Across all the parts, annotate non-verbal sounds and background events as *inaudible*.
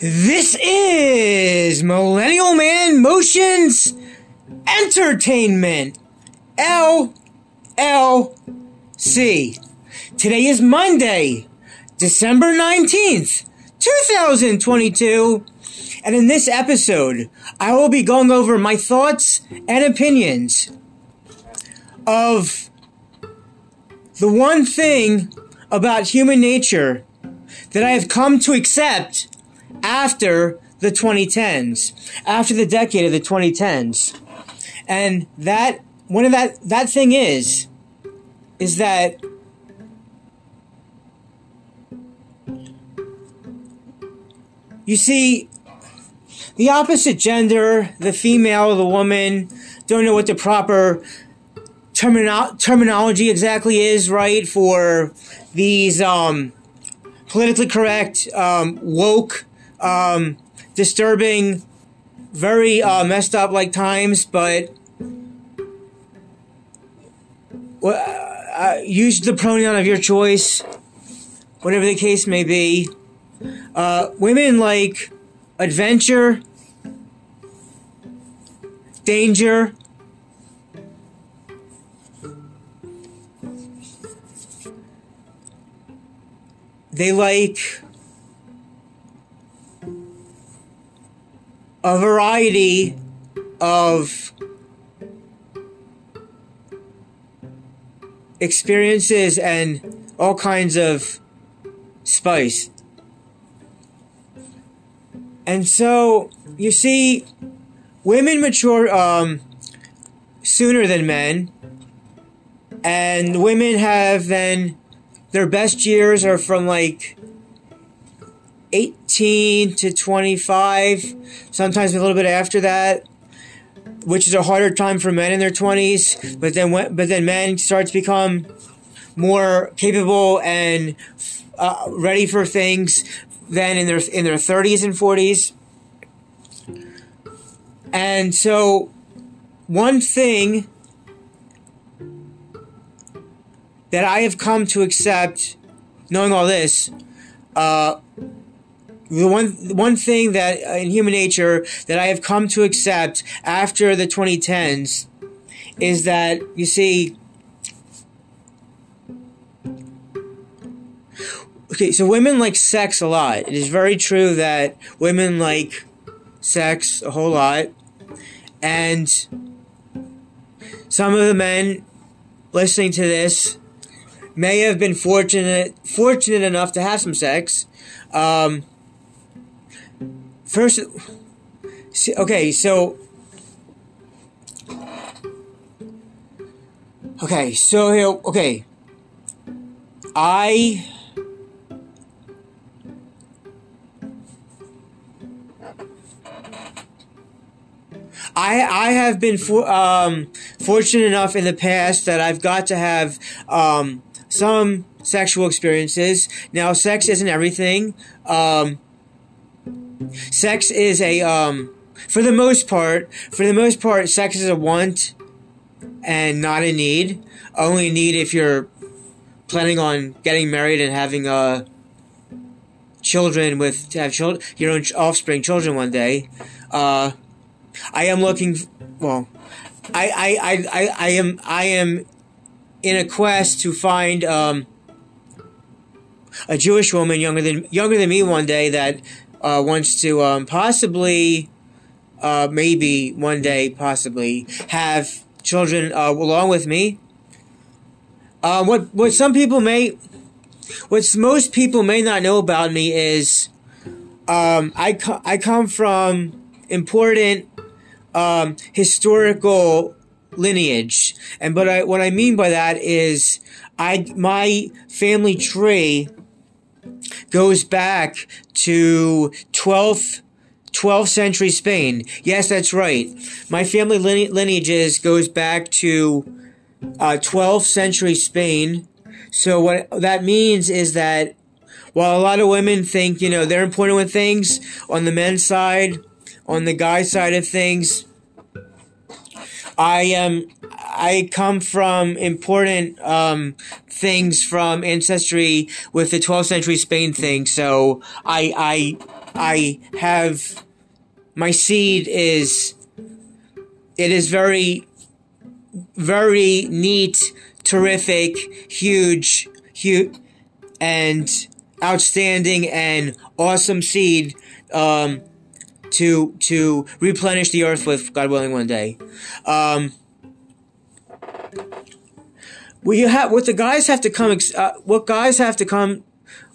This is Millennial Man Motions Entertainment. L L C. Today is Monday, December 19th, 2022. And in this episode, I will be going over my thoughts and opinions of the one thing about human nature that I have come to accept after the 2010s, after the decade of the 2010s. And that, one of that, that thing is, is that you see, the opposite gender, the female, the woman, don't know what the proper termino- terminology exactly is, right, for these um, politically correct, um, woke, um, disturbing, very uh, messed up like times, but uh, use the pronoun of your choice, whatever the case may be. Uh, women like adventure, danger, they like a variety of experiences and all kinds of spice. And so, you see, women mature um, sooner than men, and women have then their best years are from like 18 to 25, sometimes a little bit after that, which is a harder time for men in their 20s. But then, but then men start to become more capable and uh, ready for things than in their in their 30s and 40s. And so, one thing that I have come to accept, knowing all this, uh, the one one thing that uh, in human nature that I have come to accept after the 2010s is that you see. Okay, so women like sex a lot. It is very true that women like sex a whole lot, and some of the men listening to this may have been fortunate fortunate enough to have some sex. Um, first, okay, so okay, so here, okay, I. I I have been for, um, fortunate enough in the past that I've got to have um, some sexual experiences. Now, sex isn't everything. Um, sex is a, um, for the most part, for the most part, sex is a want and not a need. Only need if you're planning on getting married and having uh, children with to have children, your own offspring, children one day. Uh, I am looking. Well, I, I, I, I, I am I am in a quest to find um, a Jewish woman younger than younger than me one day that uh, wants to um, possibly, uh, maybe one day, possibly have children uh, along with me. Uh, what what some people may, what most people may not know about me is, um, I co- I come from important um, historical lineage. And but I what I mean by that is I my family tree goes back to 12th 12th century Spain. Yes, that's right. My family line- lineages goes back to uh, 12th century Spain. So what that means is that while a lot of women think, you know, they're important with things on the men's side, on the guy side of things, I am. Um, I come from important um, things from ancestry with the 12th century Spain thing. So I, I I have my seed is it is very very neat, terrific, huge, huge, and outstanding and awesome seed um, to to replenish the earth with, God willing, one day. Um, have, what the guys have to come, uh, what guys have to come.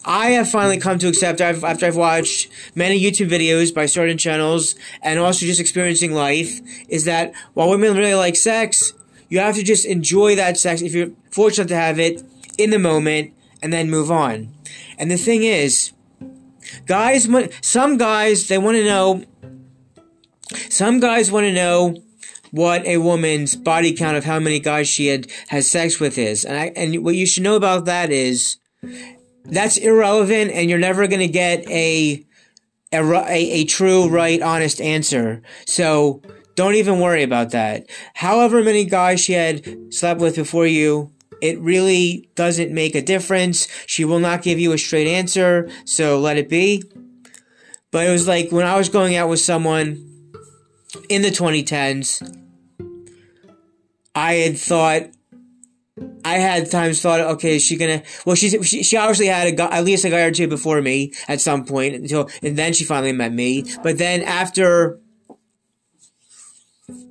I have finally come to accept I've, after I've watched many YouTube videos by certain channels and also just experiencing life is that while women really like sex, you have to just enjoy that sex if you're fortunate to have it in the moment and then move on. And the thing is, guys, some guys, they want to know, some guys want to know what a woman's body count of how many guys she had has sex with is. And I, and what you should know about that is that's irrelevant and you're never going to get a, a, a, a true, right, honest answer. So, don't even worry about that. However many guys she had slept with before you, it really doesn't make a difference. She will not give you a straight answer, so let it be. But it was like when I was going out with someone in the 2010s, I had thought, I had times thought, okay, is she gonna? Well, she's she, she obviously had a guy, at least a guy or two before me at some point until, and then she finally met me. But then after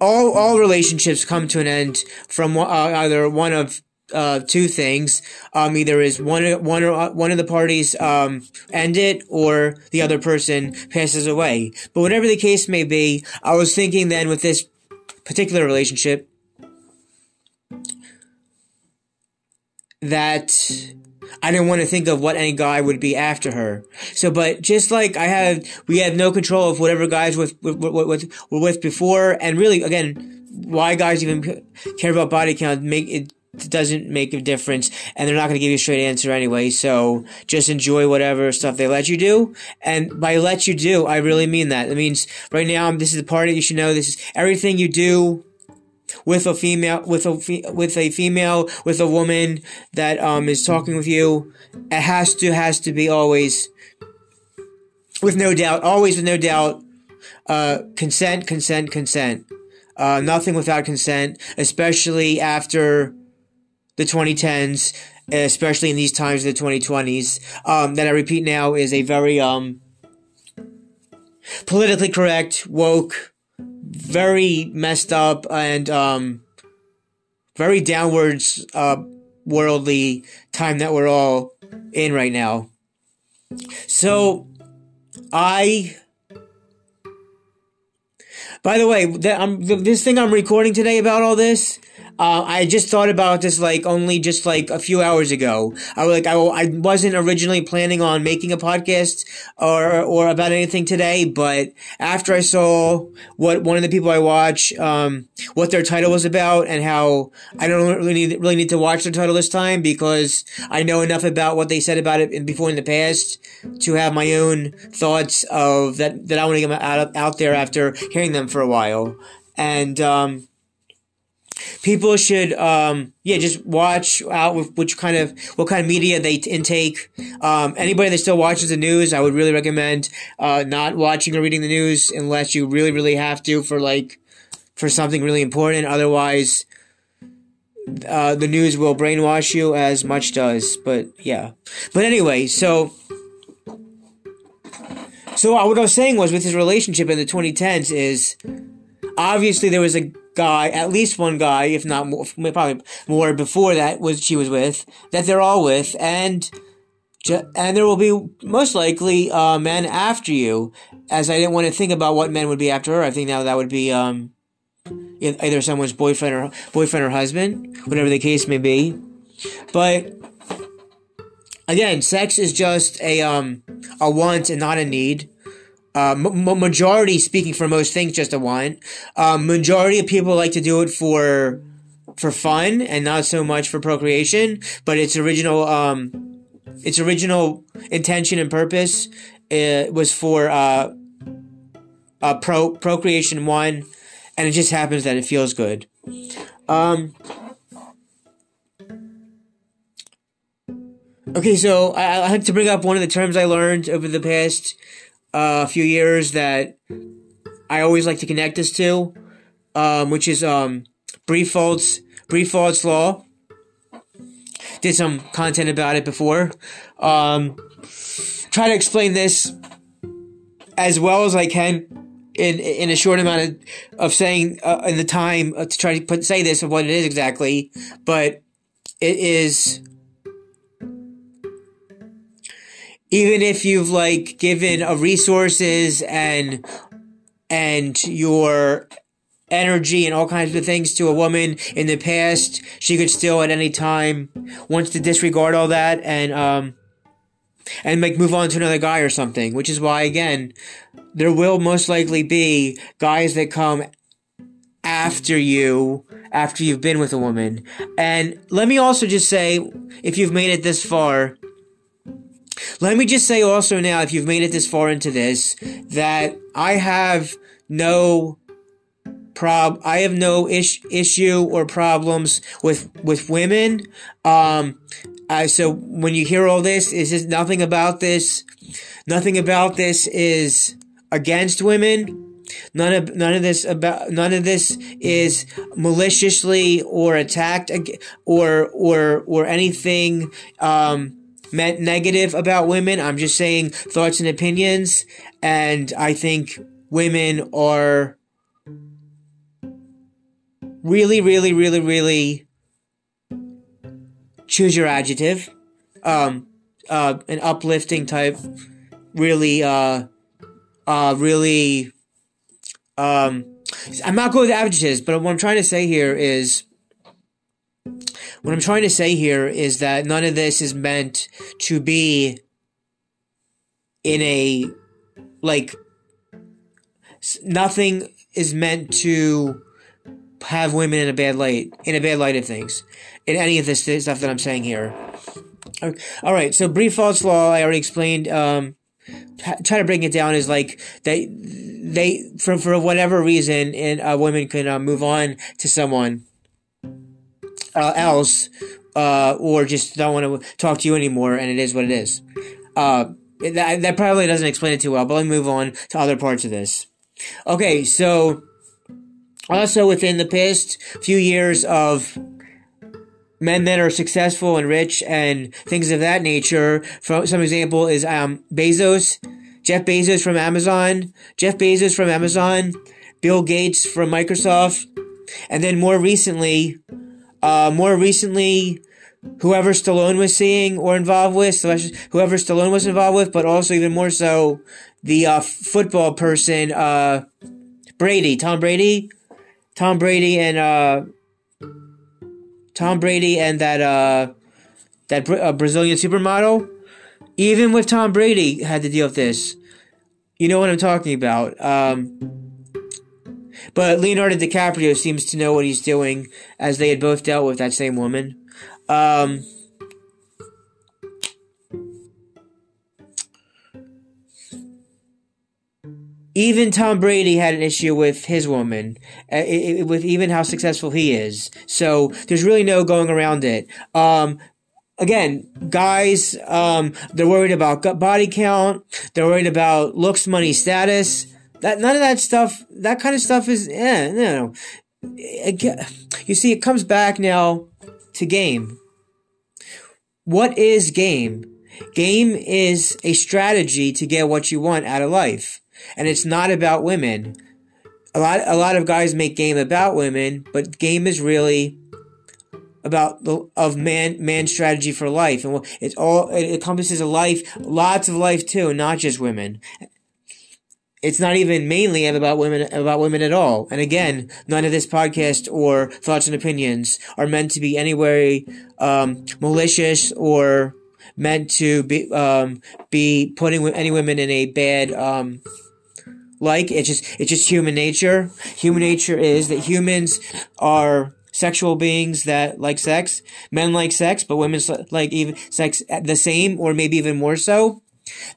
all all relationships come to an end from uh, either one of uh, two things. Um, either is one one or one of the parties um, end it, or the other person passes away. But whatever the case may be, I was thinking then with this particular relationship that I didn't want to think of what any guy would be after her. So, but just like I had, we had no control of whatever guys with, with, with, were with before. And really, again, why guys even care about body count make it doesn't make a difference and they're not going to give you a straight answer anyway so just enjoy whatever stuff they let you do. And by let you do i really mean that. It means right now this is the part that you should know this is everything you do with a female with a with a female with a woman that um is talking with you it has to has to be always with no doubt always with no doubt uh consent consent consent. Uh nothing without consent especially after the 2010s especially in these times of the 2020s um that I repeat now is a very um politically correct woke very messed up and um, very downwards uh, worldly time that we're all in right now. So, I. By the way, the, um, this thing I'm recording today about all this uh, I just thought about this like only just like a few hours ago. I like I, I wasn't originally planning on making a podcast or or about anything today, but after I saw what one of the people I watch um, what their title was about and how I don't really need, really need to watch their title this time because I know enough about what they said about it before in the past to have my own thoughts of that that I want to get out out there after hearing them for a while and. Um, people should um, yeah just watch out with which kind of what kind of media they intake. Um, anybody that still watches the news i would really recommend uh, not watching or reading the news unless you really really have to for like for something really important. Otherwise uh, the news will brainwash you as much does but yeah. But anyway so so what i was saying was with his relationship in the 2010s is obviously there was a guy, at least one guy, if not more, probably more before that was she was with, that they're all with, and and there will be most likely uh, men after you. As I didn't want to think about what men would be after her, I think now that would be um, either someone's boyfriend or boyfriend or husband, whatever the case may be. But again, sex is just a um, a want and not a need uh, m- majority speaking for most things just a want. Um, majority of people like to do it for for fun and not so much for procreation. But its original um, its original intention and purpose uh, was for uh, pro procreation one, and it just happens that it feels good. Um, okay, so I, I have to bring up one of the terms I learned over the past a few years that I always like to connect this to, um, which is um, Briffault's Briffault's law. Did some content about it before. Um, try to explain this as well as I can in in a short amount of, of saying uh, in the time uh, to try to put say this of what it is exactly, but it is even if you've like given a resources and and your energy and all kinds of things to a woman in the past, she could still at any time wants to disregard all that and um and like move on to another guy or something. Which is why again, there will most likely be guys that come after you after you've been with a woman. And let me also just say, if you've made it this far, let me just say also now, if you've made it this far into this, that I have no prob I have no ish, issue or problems with with women. Um, uh, so when you hear all this, is this nothing about this? Nothing about this is against women. None of none of this about none of this is maliciously or attacked or or or anything um, meant negative about women. I'm just saying thoughts and opinions, and I think women are really, really, really, really choose your adjective. Um, uh, an uplifting type, really, uh, uh, really, um, I'm not good with adjectives, but what I'm trying to say here is, what I'm trying to say here is that none of this is meant to be in a, like, nothing is meant to have women in a bad light, in a bad light of things, in any of this stuff that I'm saying here. All right, so Briffault's law, I already explained. Um, try to bring it down is like they they for for whatever reason, and a woman can uh, move on to someone uh, else, uh, or just don't want to talk to you anymore, and it is what it is. Uh, that that probably doesn't explain it too well, but let me move on to other parts of this. Okay, so also within the past few years of men that are successful and rich and things of that nature. For some example is um, Bezos, Jeff Bezos from Amazon, Jeff Bezos from Amazon, Bill Gates from Microsoft, and then more recently, uh, more recently, whoever Stallone was seeing or involved with, whoever Stallone was involved with, but also even more so, the uh, football person, uh, Brady, Tom Brady, Tom Brady and uh, Tom Brady and that uh, that uh, Brazilian supermodel. Even with Tom Brady, had to deal with this. You know what I'm talking about. Um, but Leonardo DiCaprio seems to know what he's doing, as they had both dealt with that same woman. Um, even Tom Brady had an issue with his woman, uh, it, with even how successful he is. So there's really no going around it. Um, again, guys, um, they're worried about body count. They're worried about looks, money, status. That none of that stuff. That kind of stuff is, eh, no. you see, it comes back now to game. What is game? Game is a strategy to get what you want out of life and it's not about women. A lot, a lot of guys make game about women, but game is really about the of man man strategy for life, and it's all it encompasses a life, lots of life too, not just women. It's not even mainly about women about women at all. And again, none of this podcast or thoughts and opinions are meant to be anywhere um, malicious or meant to be um, be putting any women in a bad um, like. It's just it's just human nature. Human nature is that humans are sexual beings that like sex. Men like sex, but women like even sex the same or maybe even more so.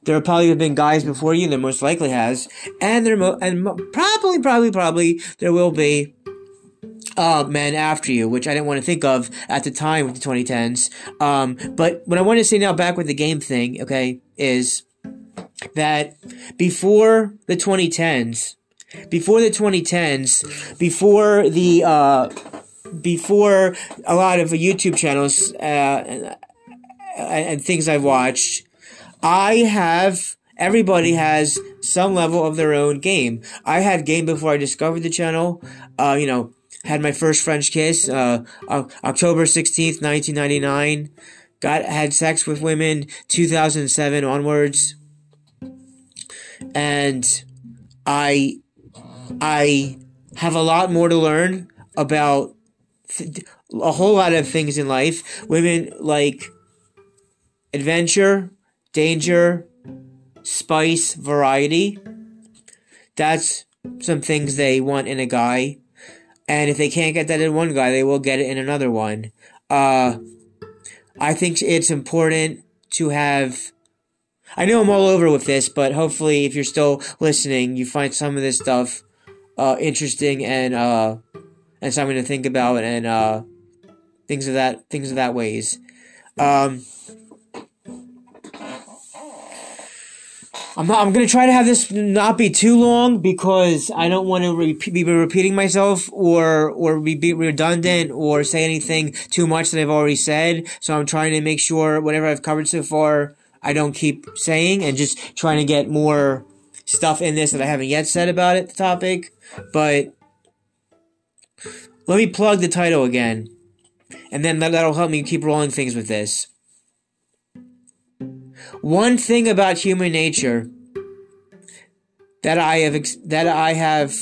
There probably have probably been guys before you. There most likely has, and there mo- and mo- probably probably probably there will be uh, men after you, which I didn't want to think of at the time with the 2010s. Um, but what I want to say now, back with the game thing, okay, is that before the 2010s, before the 2010s, before the uh, before a lot of YouTube channels uh, and, and things I've watched, I have everybody has some level of their own game. I had game before I discovered the channel. Uh, you know, had my first French kiss, uh, October 16th, 1999. Got, had sex with women 2007 onwards. And I, I have a lot more to learn about th- a whole lot of things in life. Women like adventure, danger, spice, variety. That's some things they want in a guy. And if they can't get that in one guy, they will get it in another one. Uh, I think it's important to have. I know I'm all over with this, but hopefully, if you're still listening, you find some of this stuff uh, interesting and uh, and something to think about and uh, things of that things of that ways. Um, I'm I'm gonna try to have this not be too long because I don't want to repeat, be repeating myself or or be redundant or say anything too much that I've already said. So I'm trying to make sure whatever I've covered so far, I don't keep saying and just trying to get more stuff in this that I haven't yet said about it, the topic. But let me plug the title again, and then that, that'll help me keep rolling things with this. One thing about human nature that I have ex- that I have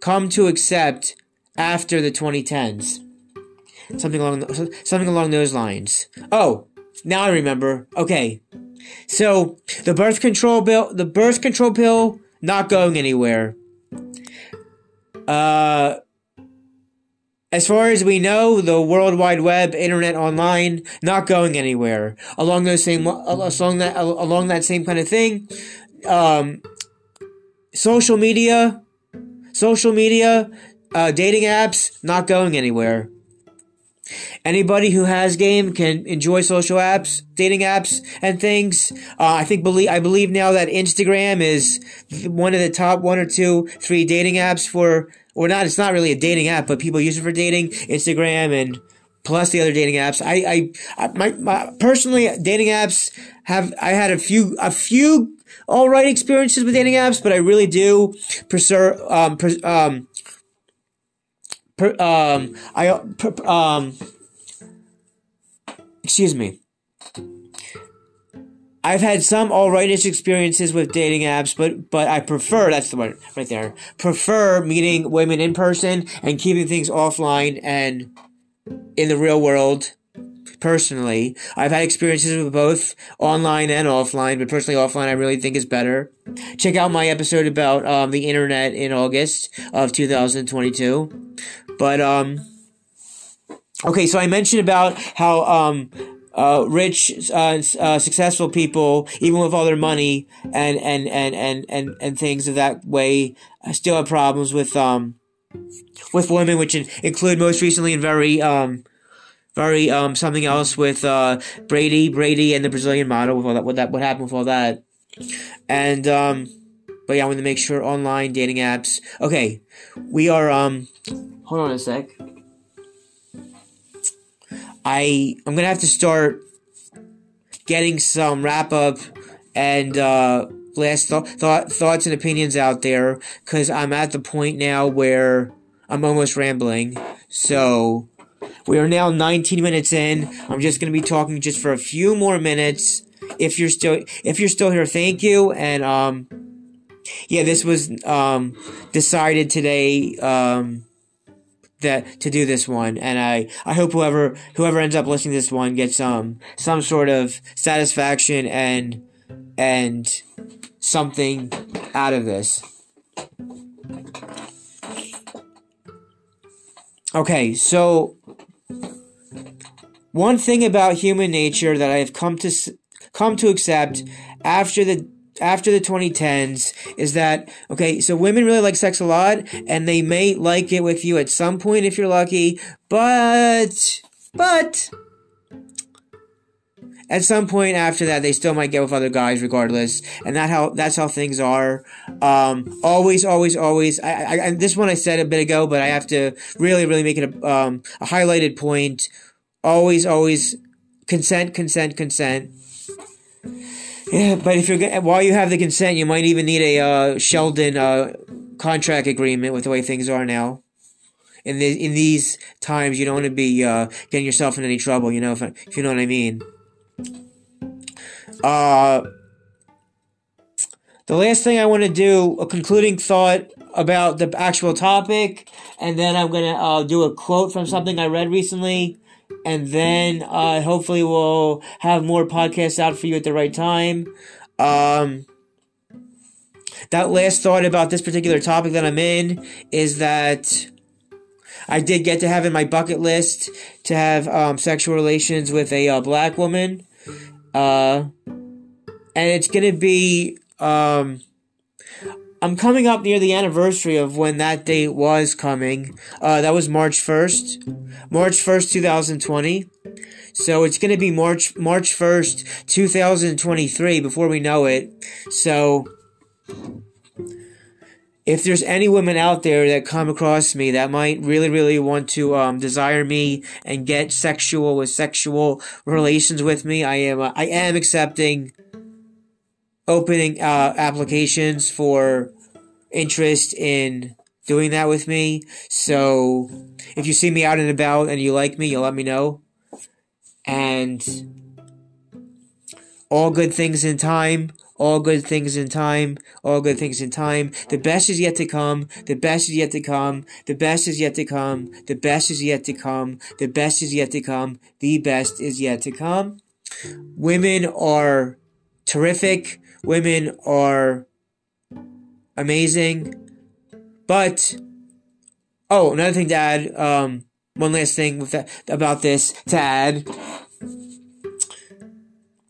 come to accept after the 2010s. Something along the, something along those lines. Oh, now I remember. Okay. So, the birth control bill, the birth control pill not going anywhere. Uh as far as we know, the World Wide Web, Internet Online, not going anywhere. Along those same, along that, along that same kind of thing, um, social media, social media, uh, dating apps, not going anywhere. Anybody who has game can enjoy social apps, dating apps, and things. Uh, I think believe I believe now that Instagram is one of the top one or two, three dating apps for or not. It's not really a dating app, but people use it for dating. Instagram and plus the other dating apps. I, I, my, my personally dating apps have I had a few a few all right experiences with dating apps, but I really do prefer um um per, um I per, um excuse me. I've had some alrightish experiences with dating apps, but but I prefer that's the one right there. Prefer meeting women in person and keeping things offline and in the real world. Personally, I've had experiences with both online and offline, but personally, offline I really think is better. Check out my episode about um, the internet in August of 2022. But um, okay, so I mentioned about how um uh, rich, uh, uh, successful people, even with all their money and, and, and, and, and, and things of that way, still have problems with, um, with women, which include most recently and very, um, very, um, something else with, uh, Brady, Brady and the Brazilian model with all that, what that, what happened with all that. And, um, but yeah, I want to make sure online dating apps. Okay. We are, um, hold on a sec. I I'm gonna have to start getting some wrap up and uh, last th- thought thoughts and opinions out there because I'm at the point now where I'm almost rambling. So we are now 19 minutes in. I'm just gonna be talking just for a few more minutes. If you're still if you're still here, thank you. And um, yeah, this was um decided today um that to do this one, and I I hope whoever whoever ends up listening to this one gets um some sort of satisfaction and and something out of this. Okay, so one thing about human nature that I have come to come to accept after the after the 2010s is that okay so women really like sex a lot and they may like it with you at some point if you're lucky but but at some point after that, they still might get with other guys, regardless. And that how that's how things are. Um, always, always, always. I, I, this one I said a bit ago, but I have to really, really make it a, um, a highlighted point. Always, always, consent, consent, consent. Yeah, but if you're while you have the consent, you might even need a uh, Sheldon uh, contract agreement with the way things are now in the, in these times, you don't want to be uh, getting yourself in any trouble. You know, if, if you know what I mean. Uh, the last thing I want to do, a concluding thought about the actual topic, and then I'm gonna uh, do a quote from something I read recently, and then uh, hopefully we'll have more podcasts out for you at the right time. Um, that last thought about this particular topic that I'm in is that I did get to have in my bucket list to have um, sexual relations with a uh, black woman. Uh, and it's going to be. Um, I'm coming up near the anniversary of when that date was coming. Uh, that was March 1st. March 1st, 2020. So it's going to be March March 1st, 2023 before we know it. So if there's any women out there that come across me that might really, really want to um, desire me and get sexual with sexual relations with me, I am uh, I am accepting opening uh, applications for interest in doing that with me. So if you see me out and about and you like me, you'll let me know. And all good things in time all good things in time, all good things in time. The best is yet to come, the best is yet to come, the best is yet to come, the best is yet to come, the best is yet to come, the best is yet to come. Women are terrific, women are amazing, but, oh, another thing to add, um, one last thing with that, about this to add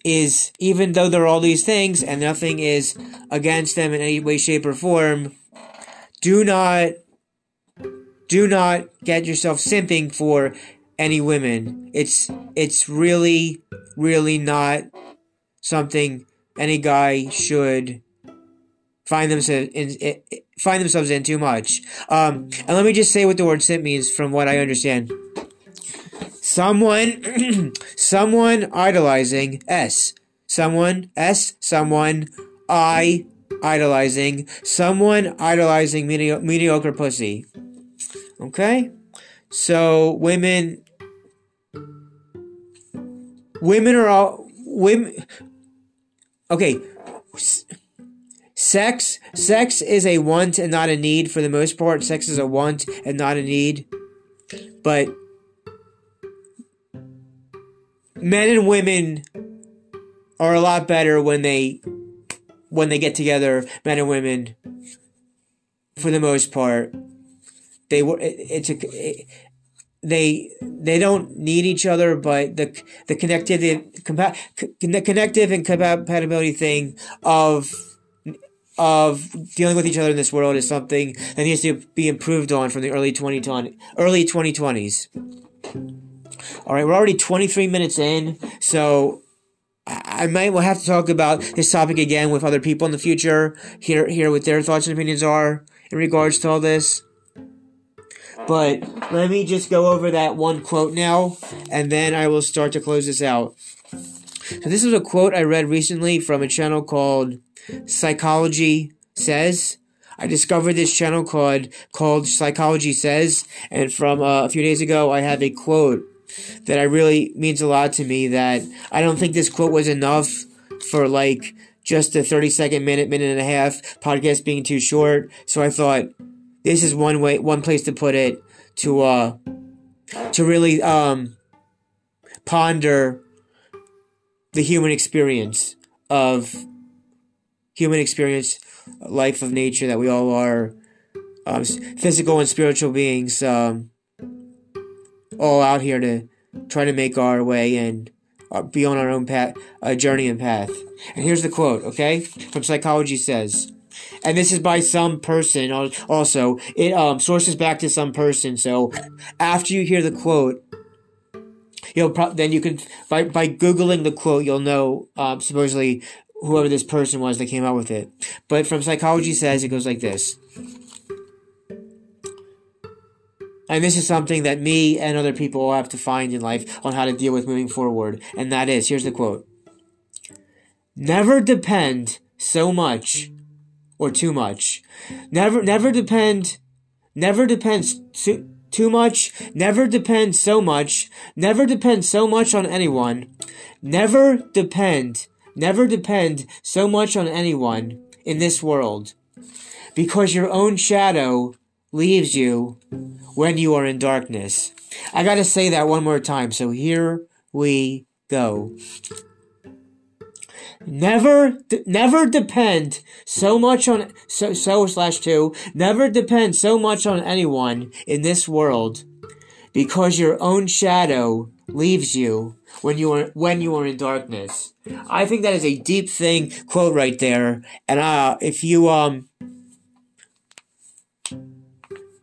is even though there are all these things and nothing is against them in any way, shape, or form, do not do not get yourself simping for any women. It's it's really, really not something any guy should find themselves in, in find themselves in too much. Um, and let me just say what the word simp means from what I understand. Someone, *clears throat* someone idolizing S. Someone S. Someone I idolizing. Someone idolizing medi- mediocre pussy. Okay? So women, women are all women. Okay, sex sex is a want and not a need for the most part. Sex is a want and not a need, but men and women are a lot better when they when they get together, men and women. For the most part, they were. It, it's a. They they don't need each other, but the the connectivity, compa- connective and compatibility thing of of dealing with each other in this world is something that needs to be improved on from the early 2020 early 2020s. All right, we're already 23 minutes in, so I might will have to talk about this topic again with other people in the future. Hear hear what their thoughts and opinions are in regards to all this. But let me just go over that one quote now, and then I will start to close this out. So this is a quote I read recently from a channel called Psychology Says. I discovered this channel called called Psychology Says, and from uh, a few days ago, I have a quote that I really means a lot to me. That I don't think this quote was enough for like just a thirty second minute, minute and a half podcast being too short. So I thought this is one way, one place to put it to uh to really um ponder the human experience of human experience, life of nature that we all are, um, physical and spiritual beings. Um, all out here to try to make our way and uh, be on our own path, uh, journey and path. And here's the quote, okay, from Psychology Says. And this is by some person also. It um, sources back to some person. So after you hear the quote, you'll pro- then you can by by googling the quote you'll know um, supposedly whoever this person was that came out with it. But from psychology says it goes like this. And this is something that me and other people will have to find in life on how to deal with moving forward. And that is here's the quote Never depend so much or too much. Never, never depend, never depend too, too much. Never depend so much. Never depend so much on anyone. Never depend, never depend so much on anyone in this world. Because your own shadow leaves you when you are in darkness. I gotta say that one more time. So here we go. Never, never depend so much on so so slash two. Never depend so much on anyone in this world, because your own shadow leaves you when you are when you are in darkness. I think that is a deep thing quote right there. And uh, if you um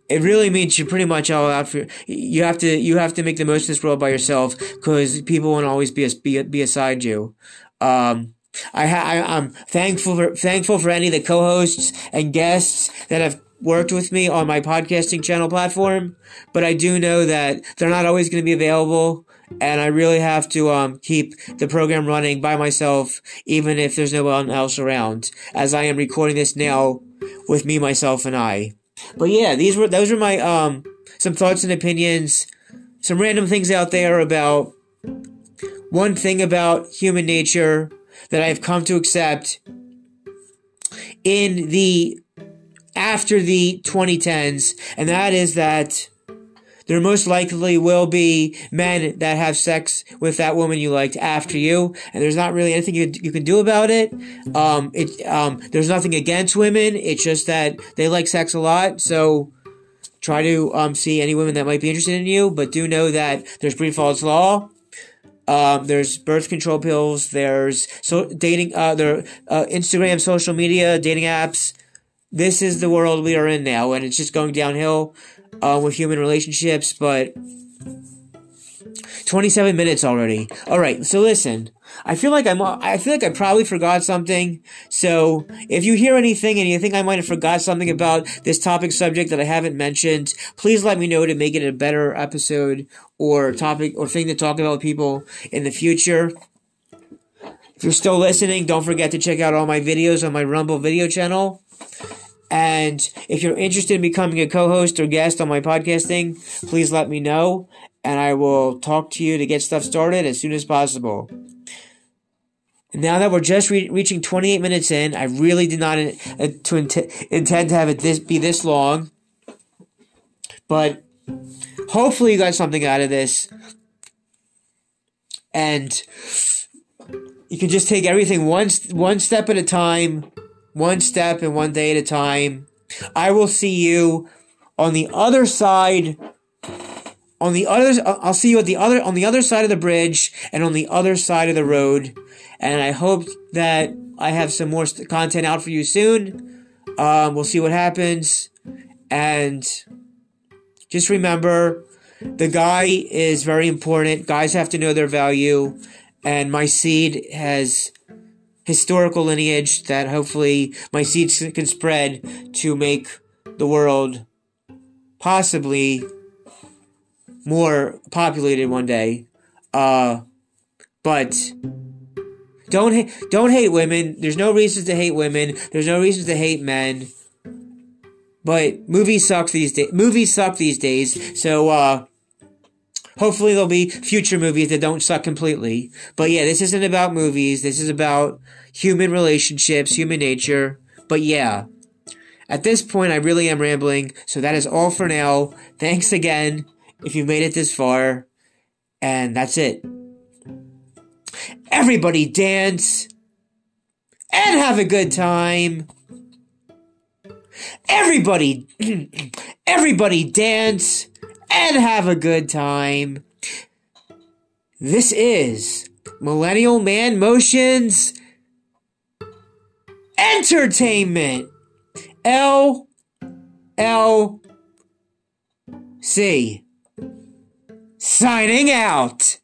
it really means you're pretty much all out for you have to you have to make the most of this world by yourself because people won't always be be, be aside you um I, am thankful for thankful for any of the co-hosts and guests that have worked with me on my podcasting channel platform but I do know that they're not always going to be available and I really have to um keep the program running by myself even if there's no one else around as I am recording this now with me myself and I. But yeah, these were those were my um some thoughts and opinions, some random things out there about one thing about human nature that I've come to accept in the after the 2010s, and that is that there most likely will be men that have sex with that woman you liked after you, and there's not really anything you, you can do about it. Um, it um, there's nothing against women. It's just that they like sex a lot, so try to um, see any women that might be interested in you, but do know that there's Briffault's law. Um, there's birth control pills. There's so dating. Uh, there uh, Instagram, social media, dating apps. This is the world we are in now, and it's just going downhill uh, with human relationships, but 27 minutes already. All right, so listen. I feel like I'm I feel like I probably forgot something. So, if you hear anything and you think I might have forgot something about this topic subject that I haven't mentioned, please let me know to make it a better episode or topic or thing to talk about with people in the future. If you're still listening, don't forget to check out all my videos on my Rumble video channel. And if you're interested in becoming a co-host or guest on my podcasting, please let me know, and I will talk to you to get stuff started as soon as possible. Now that we're just re- reaching 28 minutes in, I really did not in- uh, to int- intend to have it this be this long, but hopefully you got something out of this, and you can just take everything one one step at a time one step and one day at a time. I will see you on the other side on the other I'll see you at the other on the other side of the bridge and on the other side of the road and I hope that I have some more content out for you soon. Um, we'll see what happens and just remember the guy is very important. Guys have to know their value and my seed has historical lineage that hopefully my seeds can spread to make the world possibly more populated one day. Uh, but don't ha- don't hate women. There's no reasons to hate women. There's no reasons to hate men. But movies suck these days. Movies suck these days. So uh, hopefully there'll be future movies that don't suck completely. But yeah, this isn't about movies. This is about human relationships, human nature. But yeah, at this point, I really am rambling. So that is all for now. Thanks again if you made it this far. And that's it. Everybody dance and have a good time. Everybody, *clears throat* everybody dance and have a good time. This is Millennial Man Motions Entertainment. L L C. Signing out.